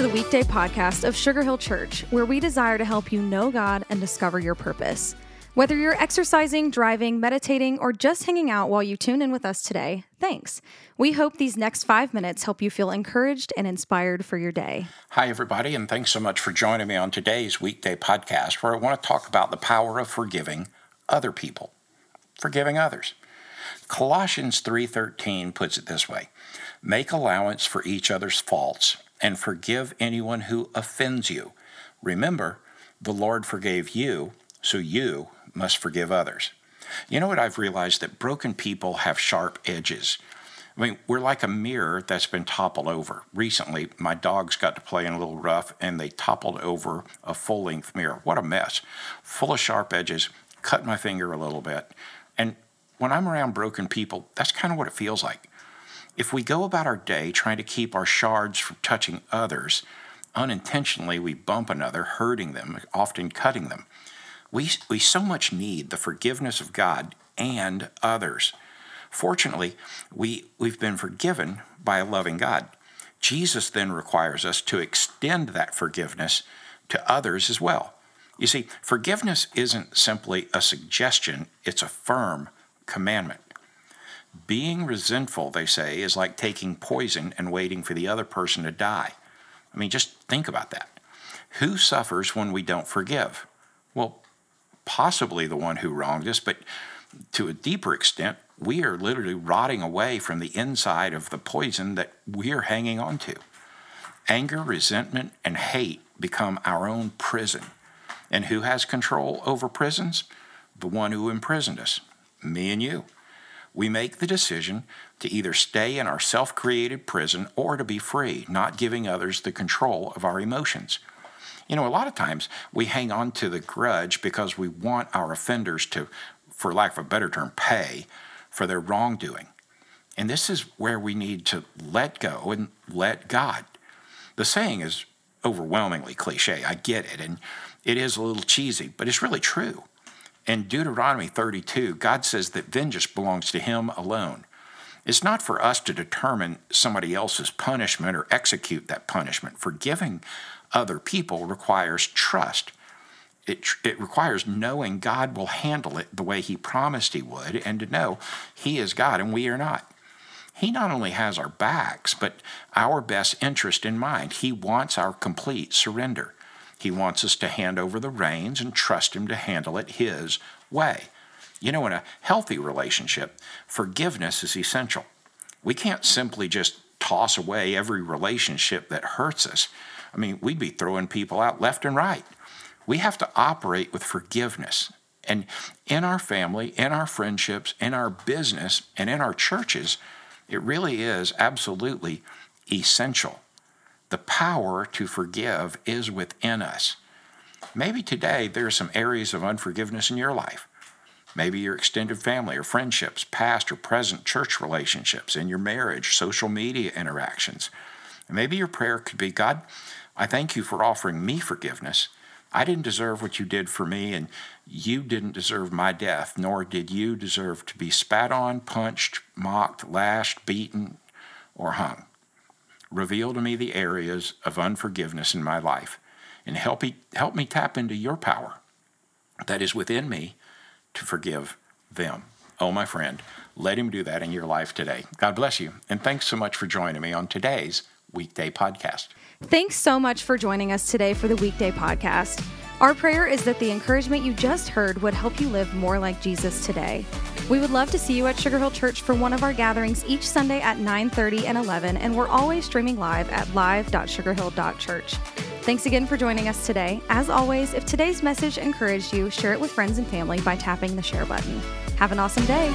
to the weekday podcast of Sugar Hill Church, where we desire to help you know God and discover your purpose. Whether you're exercising, driving, meditating, or just hanging out while you tune in with us today, thanks. We hope these next five minutes help you feel encouraged and inspired for your day. Hi, everybody, and thanks so much for joining me on today's weekday podcast where I want to talk about the power of forgiving other people, forgiving others. Colossians 3:13 puts it this way: Make allowance for each other's faults and forgive anyone who offends you. Remember, the Lord forgave you, so you must forgive others. You know what I've realized? That broken people have sharp edges. I mean, we're like a mirror that's been toppled over. Recently, my dogs got to play in a little rough and they toppled over a full length mirror. What a mess. Full of sharp edges, cut my finger a little bit. And when I'm around broken people, that's kind of what it feels like. If we go about our day trying to keep our shards from touching others, unintentionally we bump another, hurting them, often cutting them. We, we so much need the forgiveness of God and others. Fortunately, we, we've been forgiven by a loving God. Jesus then requires us to extend that forgiveness to others as well. You see, forgiveness isn't simply a suggestion, it's a firm commandment. Being resentful, they say, is like taking poison and waiting for the other person to die. I mean, just think about that. Who suffers when we don't forgive? Well, possibly the one who wronged us, but to a deeper extent, we are literally rotting away from the inside of the poison that we're hanging on to. Anger, resentment, and hate become our own prison. And who has control over prisons? The one who imprisoned us, me and you we make the decision to either stay in our self created prison or to be free, not giving others the control of our emotions. You know, a lot of times we hang on to the grudge because we want our offenders to, for lack of a better term, pay for their wrongdoing. And this is where we need to let go and let God. The saying is overwhelmingly cliche. I get it. And it is a little cheesy, but it's really true. In Deuteronomy 32, God says that vengeance belongs to Him alone. It's not for us to determine somebody else's punishment or execute that punishment. Forgiving other people requires trust. It, it requires knowing God will handle it the way He promised He would, and to know He is God and we are not. He not only has our backs, but our best interest in mind. He wants our complete surrender. He wants us to hand over the reins and trust Him to handle it His way. You know, in a healthy relationship, forgiveness is essential. We can't simply just toss away every relationship that hurts us. I mean, we'd be throwing people out left and right. We have to operate with forgiveness. And in our family, in our friendships, in our business, and in our churches, it really is absolutely essential. The power to forgive is within us. Maybe today there are some areas of unforgiveness in your life. Maybe your extended family or friendships, past or present church relationships, in your marriage, social media interactions. Maybe your prayer could be God, I thank you for offering me forgiveness. I didn't deserve what you did for me, and you didn't deserve my death, nor did you deserve to be spat on, punched, mocked, lashed, beaten, or hung. Reveal to me the areas of unforgiveness in my life and help me, help me tap into your power that is within me to forgive them. Oh, my friend, let him do that in your life today. God bless you. And thanks so much for joining me on today's weekday podcast. Thanks so much for joining us today for the weekday podcast. Our prayer is that the encouragement you just heard would help you live more like Jesus today. We would love to see you at Sugar Hill Church for one of our gatherings each Sunday at 9:30 and 11, and we're always streaming live at live.sugarhill.church. Thanks again for joining us today. As always, if today's message encouraged you, share it with friends and family by tapping the share button. Have an awesome day.